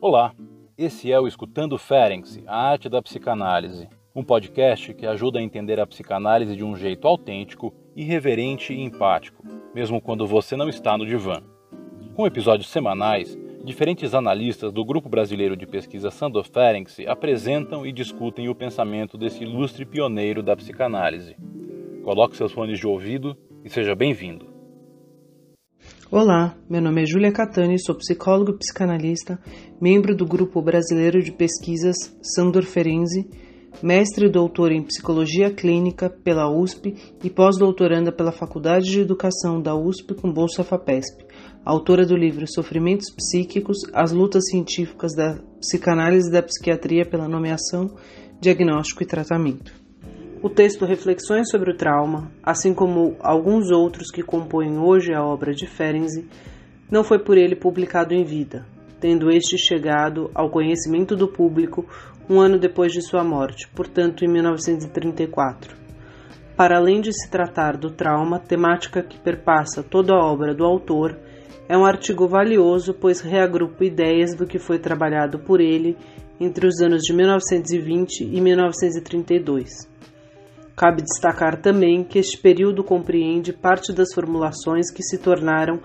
Olá, esse é o Escutando Ferenc, a arte da psicanálise, um podcast que ajuda a entender a psicanálise de um jeito autêntico, irreverente e empático, mesmo quando você não está no divã. Com episódios semanais, diferentes analistas do Grupo Brasileiro de Pesquisa Sandor Ferenc apresentam e discutem o pensamento desse ilustre pioneiro da psicanálise. Coloque seus fones de ouvido e seja bem-vindo. Olá, meu nome é Júlia Catani, sou psicólogo e psicanalista, membro do Grupo Brasileiro de Pesquisas Sandor Ferenzi, mestre e doutor em Psicologia Clínica pela USP e pós-doutoranda pela Faculdade de Educação da USP com Bolsa FAPESP, autora do livro Sofrimentos Psíquicos, as lutas científicas da psicanálise e da psiquiatria pela nomeação, diagnóstico e tratamento. O texto Reflexões sobre o Trauma, assim como alguns outros que compõem hoje a obra de Ferenczi, não foi por ele publicado em vida, tendo este chegado ao conhecimento do público um ano depois de sua morte, portanto em 1934. Para além de se tratar do trauma, temática que perpassa toda a obra do autor, é um artigo valioso, pois reagrupa ideias do que foi trabalhado por ele entre os anos de 1920 e 1932. Cabe destacar também que este período compreende parte das formulações que se tornaram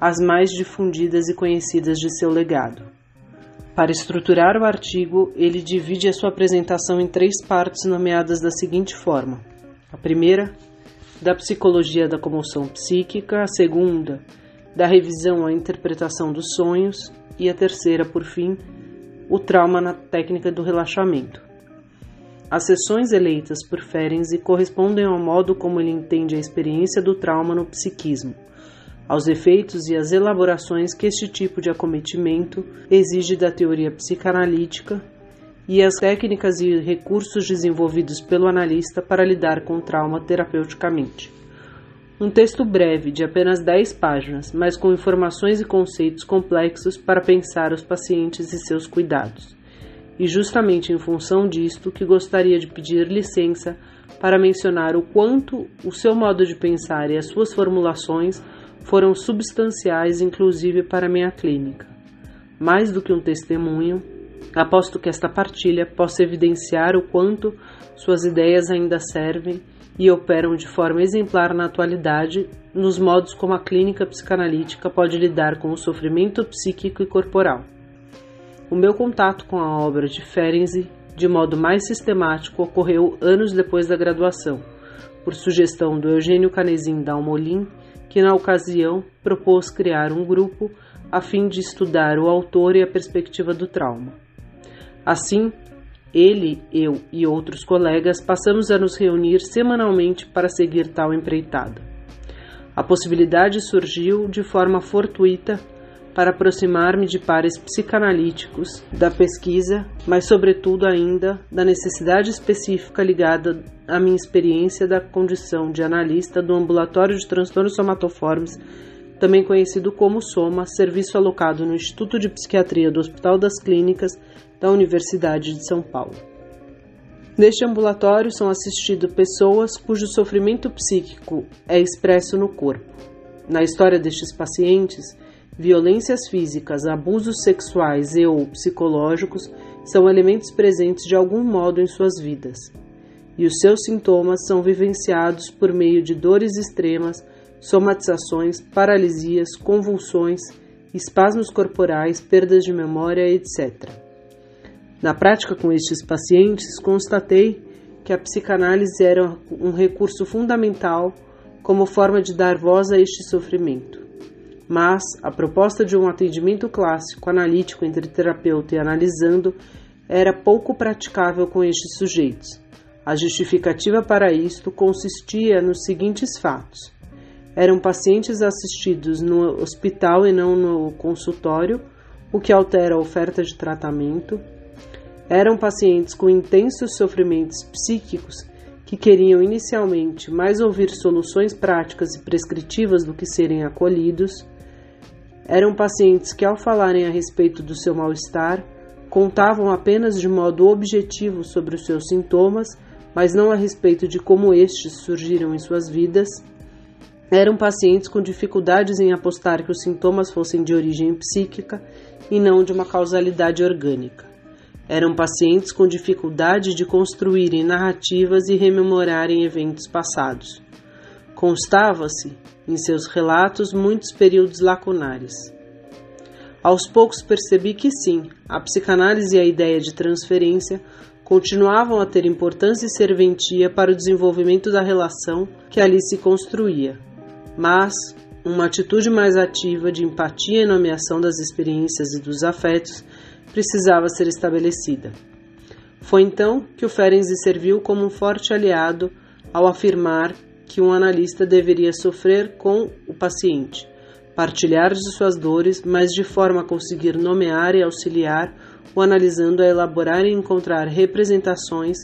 as mais difundidas e conhecidas de seu legado. Para estruturar o artigo, ele divide a sua apresentação em três partes nomeadas da seguinte forma: a primeira, da psicologia da comoção psíquica, a segunda, da revisão à interpretação dos sonhos, e a terceira, por fim, o trauma na técnica do relaxamento. As sessões eleitas por Ferenczi correspondem ao modo como ele entende a experiência do trauma no psiquismo, aos efeitos e às elaborações que este tipo de acometimento exige da teoria psicanalítica e as técnicas e recursos desenvolvidos pelo analista para lidar com o trauma terapeuticamente. Um texto breve, de apenas 10 páginas, mas com informações e conceitos complexos para pensar os pacientes e seus cuidados e justamente em função disto que gostaria de pedir licença para mencionar o quanto o seu modo de pensar e as suas formulações foram substanciais, inclusive para minha clínica. Mais do que um testemunho, aposto que esta partilha possa evidenciar o quanto suas ideias ainda servem e operam de forma exemplar na atualidade nos modos como a clínica psicanalítica pode lidar com o sofrimento psíquico e corporal. O meu contato com a obra de Ferenczi, de modo mais sistemático, ocorreu anos depois da graduação, por sugestão do Eugênio Canesim Dalmolin, que na ocasião propôs criar um grupo a fim de estudar o autor e a perspectiva do trauma. Assim, ele, eu e outros colegas passamos a nos reunir semanalmente para seguir tal empreitada. A possibilidade surgiu de forma fortuita para aproximar-me de pares psicanalíticos da pesquisa, mas, sobretudo, ainda da necessidade específica ligada à minha experiência da condição de analista do Ambulatório de Transtornos Somatoformes, também conhecido como SOMA, serviço alocado no Instituto de Psiquiatria do Hospital das Clínicas da Universidade de São Paulo. Neste ambulatório são assistidas pessoas cujo sofrimento psíquico é expresso no corpo. Na história destes pacientes, Violências físicas, abusos sexuais e ou psicológicos são elementos presentes de algum modo em suas vidas, e os seus sintomas são vivenciados por meio de dores extremas, somatizações, paralisias, convulsões, espasmos corporais, perdas de memória, etc. Na prática com estes pacientes, constatei que a psicanálise era um recurso fundamental como forma de dar voz a este sofrimento mas a proposta de um atendimento clássico analítico entre terapeuta e analisando era pouco praticável com estes sujeitos. A justificativa para isto consistia nos seguintes fatos: eram pacientes assistidos no hospital e não no consultório, o que altera a oferta de tratamento. Eram pacientes com intensos sofrimentos psíquicos que queriam inicialmente mais ouvir soluções práticas e prescritivas do que serem acolhidos eram pacientes que, ao falarem a respeito do seu mal-estar, contavam apenas de modo objetivo sobre os seus sintomas, mas não a respeito de como estes surgiram em suas vidas. eram pacientes com dificuldades em apostar que os sintomas fossem de origem psíquica e não de uma causalidade orgânica. Eram pacientes com dificuldade de construírem narrativas e rememorarem eventos passados. Constava-se, em seus relatos, muitos períodos lacunares. Aos poucos percebi que sim, a psicanálise e a ideia de transferência continuavam a ter importância e serventia para o desenvolvimento da relação que ali se construía, mas uma atitude mais ativa de empatia e nomeação das experiências e dos afetos precisava ser estabelecida. Foi então que o Ferenczi serviu como um forte aliado ao afirmar que um analista deveria sofrer com o paciente, partilhar de suas dores, mas de forma a conseguir nomear e auxiliar o analisando a elaborar e encontrar representações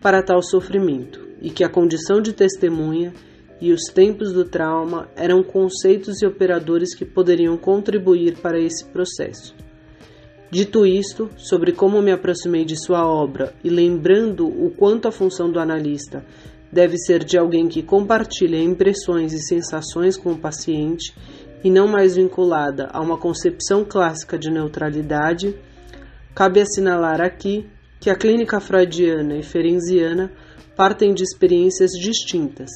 para tal sofrimento, e que a condição de testemunha e os tempos do trauma eram conceitos e operadores que poderiam contribuir para esse processo. Dito isto, sobre como me aproximei de sua obra e lembrando o quanto a função do analista deve ser de alguém que compartilha impressões e sensações com o paciente e não mais vinculada a uma concepção clássica de neutralidade, Cabe assinalar aqui que a clínica freudiana e ferenziana partem de experiências distintas.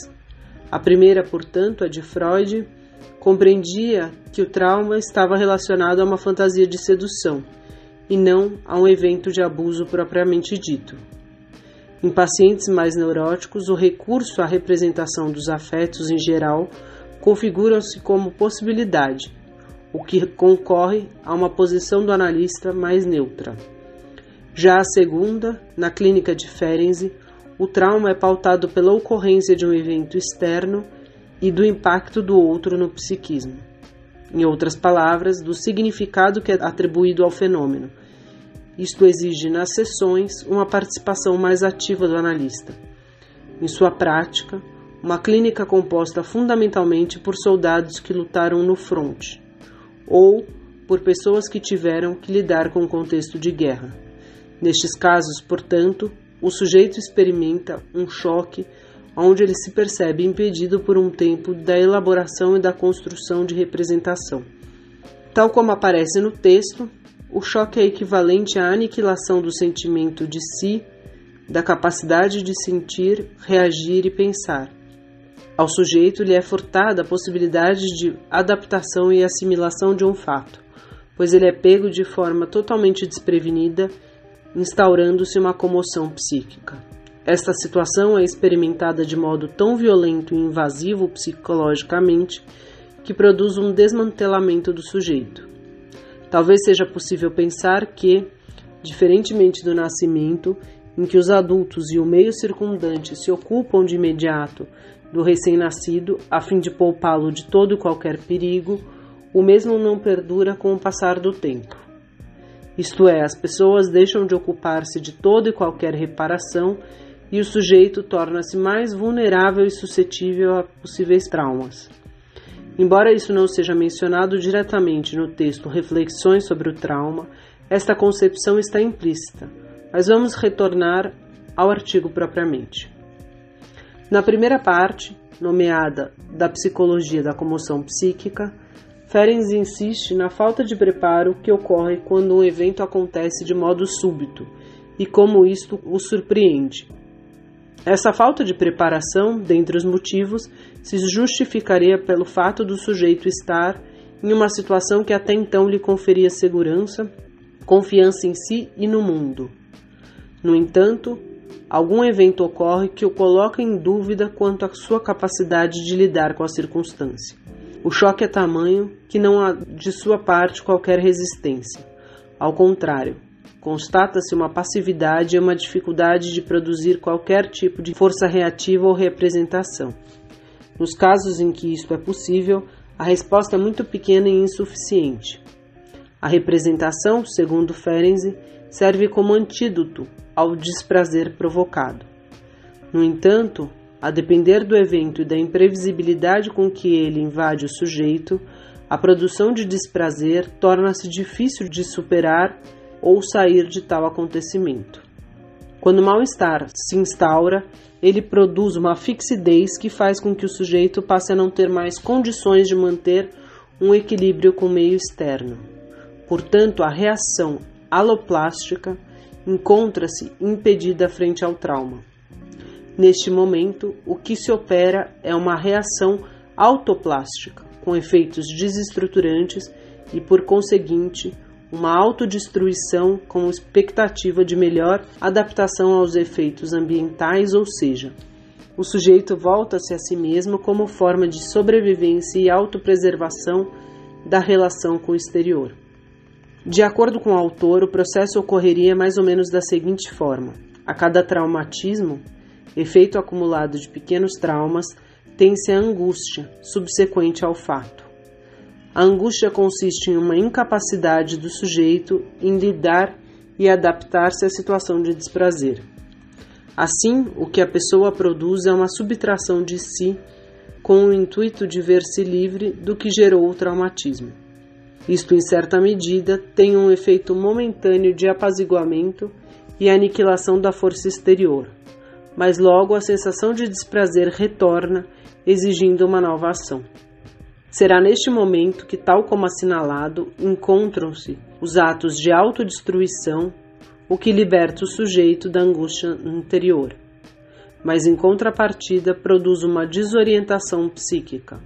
A primeira, portanto, a de Freud, compreendia que o trauma estava relacionado a uma fantasia de sedução e não a um evento de abuso propriamente dito. Em pacientes mais neuróticos, o recurso à representação dos afetos em geral configuram-se como possibilidade, o que concorre a uma posição do analista mais neutra. Já a segunda, na clínica de Ferenczi, o trauma é pautado pela ocorrência de um evento externo e do impacto do outro no psiquismo. Em outras palavras, do significado que é atribuído ao fenômeno. Isto exige nas sessões uma participação mais ativa do analista. Em sua prática, uma clínica composta fundamentalmente por soldados que lutaram no fronte, ou por pessoas que tiveram que lidar com o contexto de guerra. Nestes casos, portanto, o sujeito experimenta um choque onde ele se percebe impedido por um tempo da elaboração e da construção de representação. Tal como aparece no texto, o choque é equivalente à aniquilação do sentimento de si, da capacidade de sentir, reagir e pensar. Ao sujeito lhe é furtada a possibilidade de adaptação e assimilação de um fato, pois ele é pego de forma totalmente desprevenida, instaurando-se uma comoção psíquica. Esta situação é experimentada de modo tão violento e invasivo psicologicamente que produz um desmantelamento do sujeito. Talvez seja possível pensar que, diferentemente do nascimento, em que os adultos e o meio circundante se ocupam de imediato do recém-nascido a fim de poupá-lo de todo e qualquer perigo, o mesmo não perdura com o passar do tempo. Isto é, as pessoas deixam de ocupar-se de toda e qualquer reparação e o sujeito torna-se mais vulnerável e suscetível a possíveis traumas. Embora isso não seja mencionado diretamente no texto Reflexões sobre o Trauma, esta concepção está implícita, mas vamos retornar ao artigo propriamente. Na primeira parte, nomeada da psicologia da comoção psíquica, Ferenc insiste na falta de preparo que ocorre quando um evento acontece de modo súbito e como isto o surpreende. Essa falta de preparação, dentre os motivos, se justificaria pelo fato do sujeito estar em uma situação que até então lhe conferia segurança, confiança em si e no mundo. No entanto, algum evento ocorre que o coloca em dúvida quanto à sua capacidade de lidar com a circunstância. O choque é tamanho que não há de sua parte qualquer resistência. Ao contrário, constata-se uma passividade e uma dificuldade de produzir qualquer tipo de força reativa ou representação. Nos casos em que isto é possível, a resposta é muito pequena e insuficiente. A representação, segundo Ferenczi, serve como antídoto ao desprazer provocado. No entanto, a depender do evento e da imprevisibilidade com que ele invade o sujeito, a produção de desprazer torna-se difícil de superar ou sair de tal acontecimento. Quando o mal-estar se instaura, ele produz uma fixidez que faz com que o sujeito passe a não ter mais condições de manter um equilíbrio com o meio externo. Portanto, a reação aloplástica encontra-se impedida frente ao trauma. Neste momento, o que se opera é uma reação autoplástica, com efeitos desestruturantes e, por conseguinte, uma autodestruição com expectativa de melhor adaptação aos efeitos ambientais, ou seja, o sujeito volta-se a si mesmo como forma de sobrevivência e autopreservação da relação com o exterior. De acordo com o autor, o processo ocorreria mais ou menos da seguinte forma: a cada traumatismo, efeito acumulado de pequenos traumas, tem-se a angústia subsequente ao fato. A angústia consiste em uma incapacidade do sujeito em lidar e adaptar-se à situação de desprazer. Assim, o que a pessoa produz é uma subtração de si com o intuito de ver-se livre do que gerou o traumatismo. Isto, em certa medida, tem um efeito momentâneo de apaziguamento e aniquilação da força exterior, mas logo a sensação de desprazer retorna, exigindo uma nova ação. Será neste momento que, tal como assinalado, encontram-se os atos de autodestruição, o que liberta o sujeito da angústia anterior, mas em contrapartida produz uma desorientação psíquica.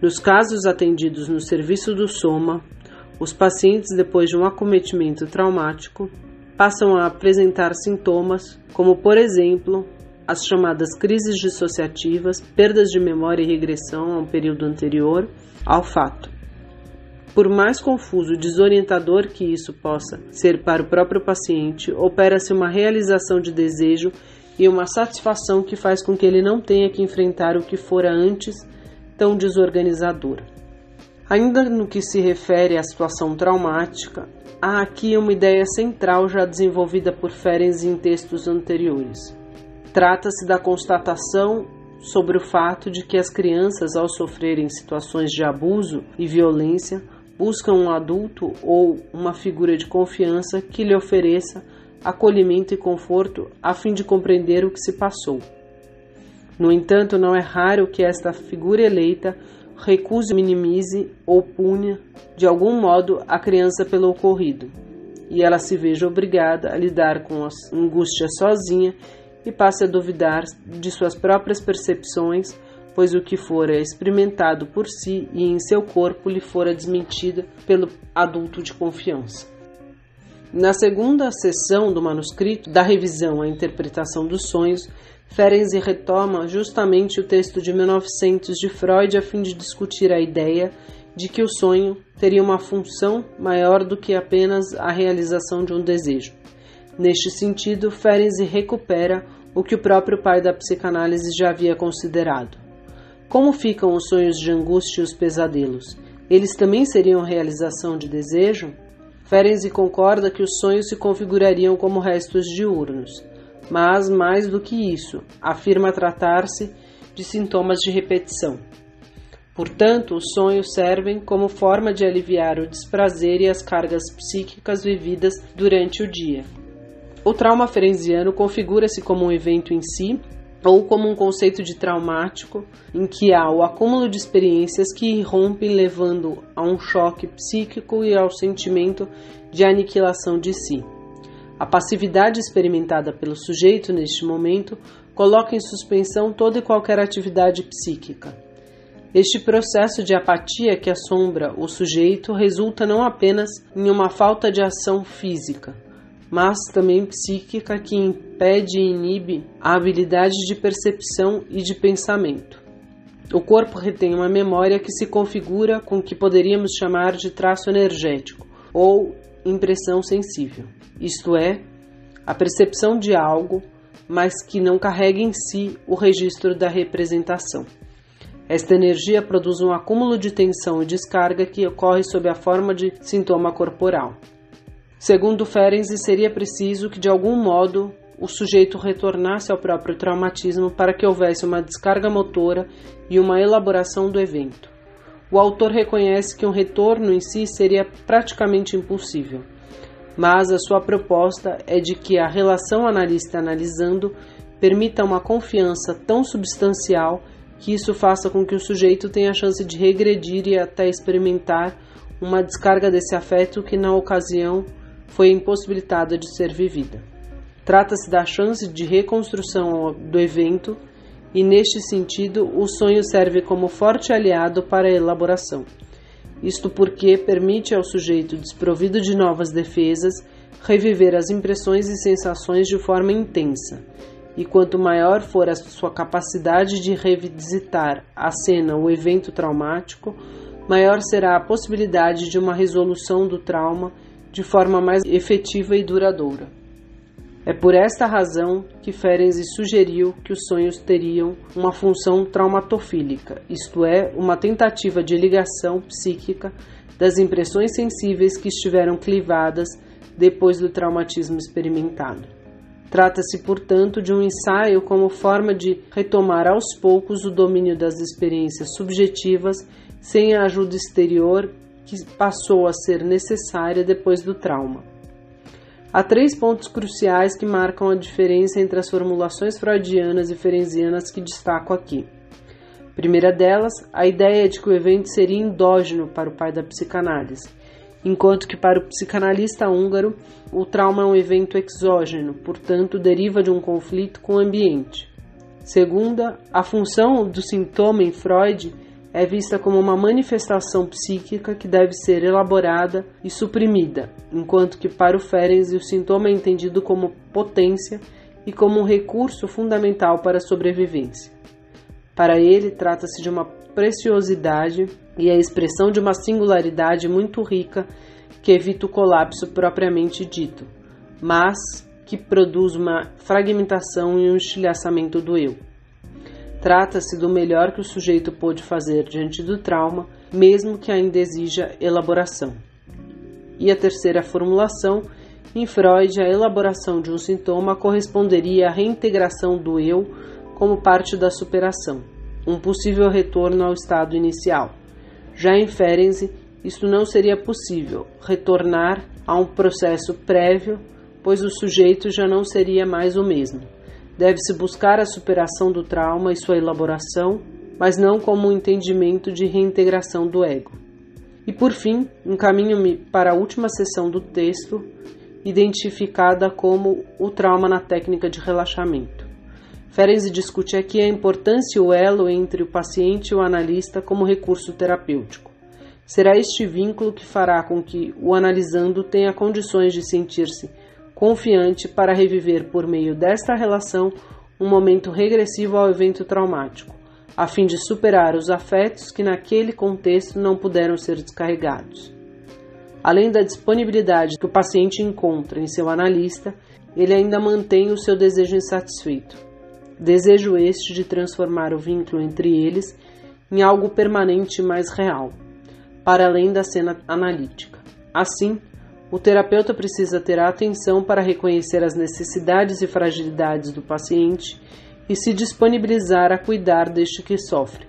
Nos casos atendidos no serviço do Soma, os pacientes, depois de um acometimento traumático, passam a apresentar sintomas como, por exemplo, as chamadas crises dissociativas, perdas de memória e regressão a um período anterior ao fato. Por mais confuso e desorientador que isso possa ser para o próprio paciente, opera-se uma realização de desejo e uma satisfação que faz com que ele não tenha que enfrentar o que fora antes tão desorganizador. Ainda no que se refere à situação traumática, há aqui uma ideia central já desenvolvida por Ferenc em textos anteriores. Trata-se da constatação sobre o fato de que as crianças, ao sofrerem situações de abuso e violência, buscam um adulto ou uma figura de confiança que lhe ofereça acolhimento e conforto a fim de compreender o que se passou. No entanto, não é raro que esta figura eleita recuse, minimize ou punha de algum modo a criança pelo ocorrido, e ela se veja obrigada a lidar com a angústia sozinha e passe a duvidar de suas próprias percepções, pois o que fora experimentado por si e em seu corpo lhe fora desmentido pelo adulto de confiança. Na segunda sessão do manuscrito, da revisão à interpretação dos sonhos, Ferenczi retoma justamente o texto de 1900 de Freud a fim de discutir a ideia de que o sonho teria uma função maior do que apenas a realização de um desejo. Neste sentido, Ferenczi recupera o que o próprio pai da psicanálise já havia considerado. Como ficam os sonhos de angústia e os pesadelos? Eles também seriam realização de desejo? Ferenczi concorda que os sonhos se configurariam como restos diurnos mas mais do que isso, afirma tratar-se de sintomas de repetição. Portanto, os sonhos servem como forma de aliviar o desprazer e as cargas psíquicas vividas durante o dia. O trauma ferenziano configura-se como um evento em si ou como um conceito de traumático em que há o acúmulo de experiências que irrompem levando a um choque psíquico e ao sentimento de aniquilação de si. A passividade experimentada pelo sujeito neste momento coloca em suspensão toda e qualquer atividade psíquica. Este processo de apatia que assombra o sujeito resulta não apenas em uma falta de ação física, mas também psíquica que impede e inibe a habilidade de percepção e de pensamento. O corpo retém uma memória que se configura com o que poderíamos chamar de traço energético ou impressão sensível isto é, a percepção de algo, mas que não carrega em si o registro da representação. Esta energia produz um acúmulo de tensão e descarga que ocorre sob a forma de sintoma corporal. Segundo Ferenczi, seria preciso que de algum modo o sujeito retornasse ao próprio traumatismo para que houvesse uma descarga motora e uma elaboração do evento. O autor reconhece que um retorno em si seria praticamente impossível mas a sua proposta é de que a relação analista analisando permita uma confiança tão substancial que isso faça com que o sujeito tenha a chance de regredir e até experimentar uma descarga desse afeto que na ocasião foi impossibilitada de ser vivida. Trata-se da chance de reconstrução do evento e, neste sentido, o sonho serve como forte aliado para a elaboração. Isto porque permite ao sujeito desprovido de novas defesas reviver as impressões e sensações de forma intensa, e quanto maior for a sua capacidade de revisitar a cena ou evento traumático, maior será a possibilidade de uma resolução do trauma de forma mais efetiva e duradoura. É por esta razão que Ferenczi sugeriu que os sonhos teriam uma função traumatofílica, isto é, uma tentativa de ligação psíquica das impressões sensíveis que estiveram clivadas depois do traumatismo experimentado. Trata-se, portanto, de um ensaio como forma de retomar aos poucos o domínio das experiências subjetivas sem a ajuda exterior que passou a ser necessária depois do trauma. Há três pontos cruciais que marcam a diferença entre as formulações freudianas e ferenzianas que destaco aqui. Primeira delas, a ideia de que o evento seria endógeno para o pai da psicanálise, enquanto que para o psicanalista húngaro o trauma é um evento exógeno, portanto deriva de um conflito com o ambiente. Segunda, a função do sintoma em Freud é vista como uma manifestação psíquica que deve ser elaborada e suprimida, enquanto que para o Ferenczi o sintoma é entendido como potência e como um recurso fundamental para a sobrevivência. Para ele, trata-se de uma preciosidade e a expressão de uma singularidade muito rica que evita o colapso propriamente dito, mas que produz uma fragmentação e um estilhaçamento do eu. Trata-se do melhor que o sujeito pôde fazer diante do trauma, mesmo que ainda exija elaboração. E a terceira formulação, em Freud, a elaboração de um sintoma corresponderia à reintegração do eu como parte da superação, um possível retorno ao estado inicial. Já em Ferenczi, isso não seria possível, retornar a um processo prévio, pois o sujeito já não seria mais o mesmo. Deve-se buscar a superação do trauma e sua elaboração, mas não como um entendimento de reintegração do ego. E por fim, encaminho-me para a última seção do texto, identificada como o trauma na técnica de relaxamento. Ferenczi discute aqui a importância e o elo entre o paciente e o analista como recurso terapêutico. Será este vínculo que fará com que o analisando tenha condições de sentir-se confiante para reviver por meio desta relação um momento regressivo ao evento traumático, a fim de superar os afetos que naquele contexto não puderam ser descarregados. Além da disponibilidade que o paciente encontra em seu analista, ele ainda mantém o seu desejo insatisfeito. Desejo este de transformar o vínculo entre eles em algo permanente e mais real, para além da cena analítica. Assim, o terapeuta precisa ter atenção para reconhecer as necessidades e fragilidades do paciente e se disponibilizar a cuidar deste que sofre.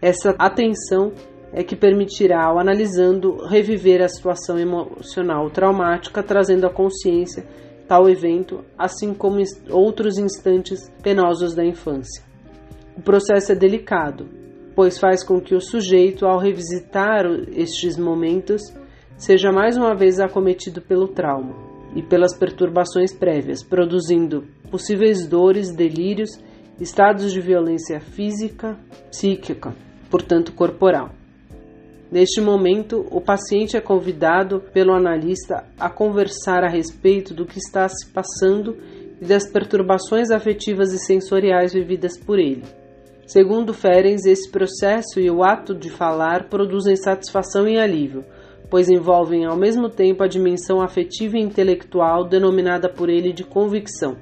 Essa atenção é que permitirá ao analisando reviver a situação emocional traumática, trazendo à consciência tal evento, assim como outros instantes penosos da infância. O processo é delicado, pois faz com que o sujeito, ao revisitar estes momentos, seja mais uma vez acometido pelo trauma e pelas perturbações prévias, produzindo possíveis dores, delírios, estados de violência física, psíquica, portanto corporal. Neste momento, o paciente é convidado pelo analista a conversar a respeito do que está se passando e das perturbações afetivas e sensoriais vividas por ele. Segundo Ferenc, esse processo e o ato de falar produzem satisfação e alívio, pois envolvem ao mesmo tempo a dimensão afetiva e intelectual denominada por ele de convicção.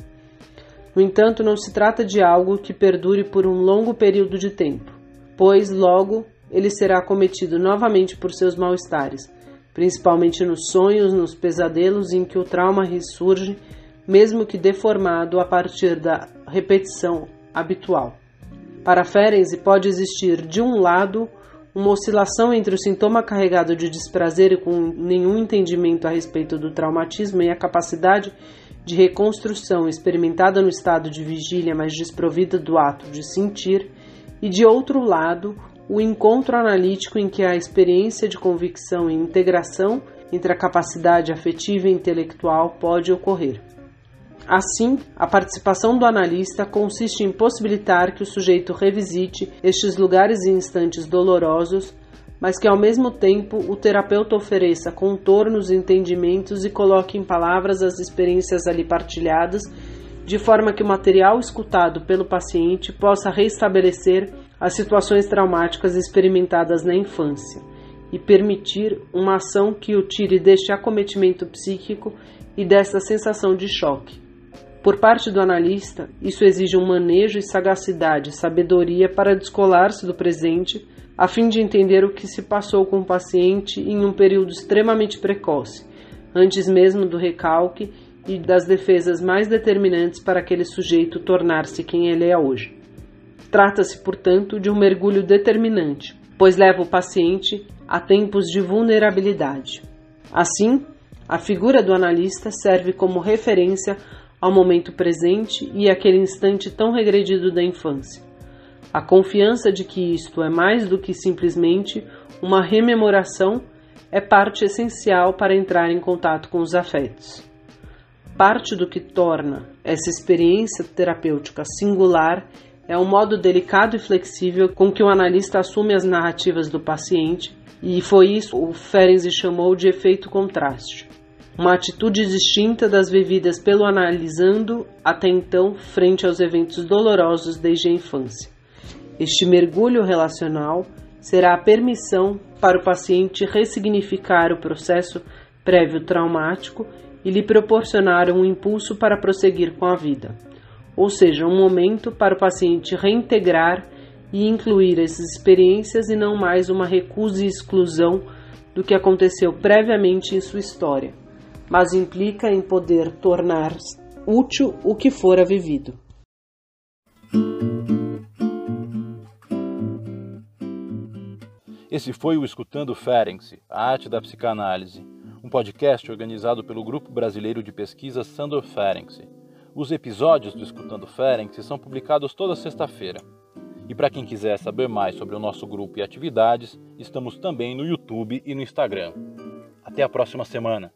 No entanto, não se trata de algo que perdure por um longo período de tempo, pois logo ele será cometido novamente por seus mal-estares, principalmente nos sonhos, nos pesadelos em que o trauma ressurge, mesmo que deformado a partir da repetição habitual. Para Ferenczi pode existir, de um lado, uma oscilação entre o sintoma carregado de desprazer e com nenhum entendimento a respeito do traumatismo e a capacidade de reconstrução experimentada no estado de vigília, mas desprovida do ato de sentir, e de outro lado, o encontro analítico em que a experiência de convicção e integração entre a capacidade afetiva e intelectual pode ocorrer. Assim, a participação do analista consiste em possibilitar que o sujeito revisite estes lugares e instantes dolorosos, mas que ao mesmo tempo o terapeuta ofereça contornos, entendimentos e coloque em palavras as experiências ali partilhadas, de forma que o material escutado pelo paciente possa restabelecer as situações traumáticas experimentadas na infância e permitir uma ação que o tire deste acometimento psíquico e desta sensação de choque. Por parte do analista, isso exige um manejo e sagacidade, sabedoria para descolar-se do presente, a fim de entender o que se passou com o paciente em um período extremamente precoce, antes mesmo do recalque e das defesas mais determinantes para aquele sujeito tornar-se quem ele é hoje. Trata-se, portanto, de um mergulho determinante, pois leva o paciente a tempos de vulnerabilidade. Assim, a figura do analista serve como referência ao momento presente e àquele instante tão regredido da infância. A confiança de que isto é mais do que simplesmente uma rememoração é parte essencial para entrar em contato com os afetos. Parte do que torna essa experiência terapêutica singular é o modo delicado e flexível com que o analista assume as narrativas do paciente, e foi isso o Ferenczi chamou de efeito contraste uma atitude distinta das vividas pelo analisando até então frente aos eventos dolorosos desde a infância. Este mergulho relacional será a permissão para o paciente ressignificar o processo prévio traumático e lhe proporcionar um impulso para prosseguir com a vida, ou seja, um momento para o paciente reintegrar e incluir essas experiências e não mais uma recusa e exclusão do que aconteceu previamente em sua história mas implica em poder tornar útil o que fora vivido. Esse foi o Escutando Ferenczi, a arte da psicanálise, um podcast organizado pelo Grupo Brasileiro de Pesquisa Sandor Ferenczi. Os episódios do Escutando Ferenczi são publicados toda sexta-feira. E para quem quiser saber mais sobre o nosso grupo e atividades, estamos também no YouTube e no Instagram. Até a próxima semana!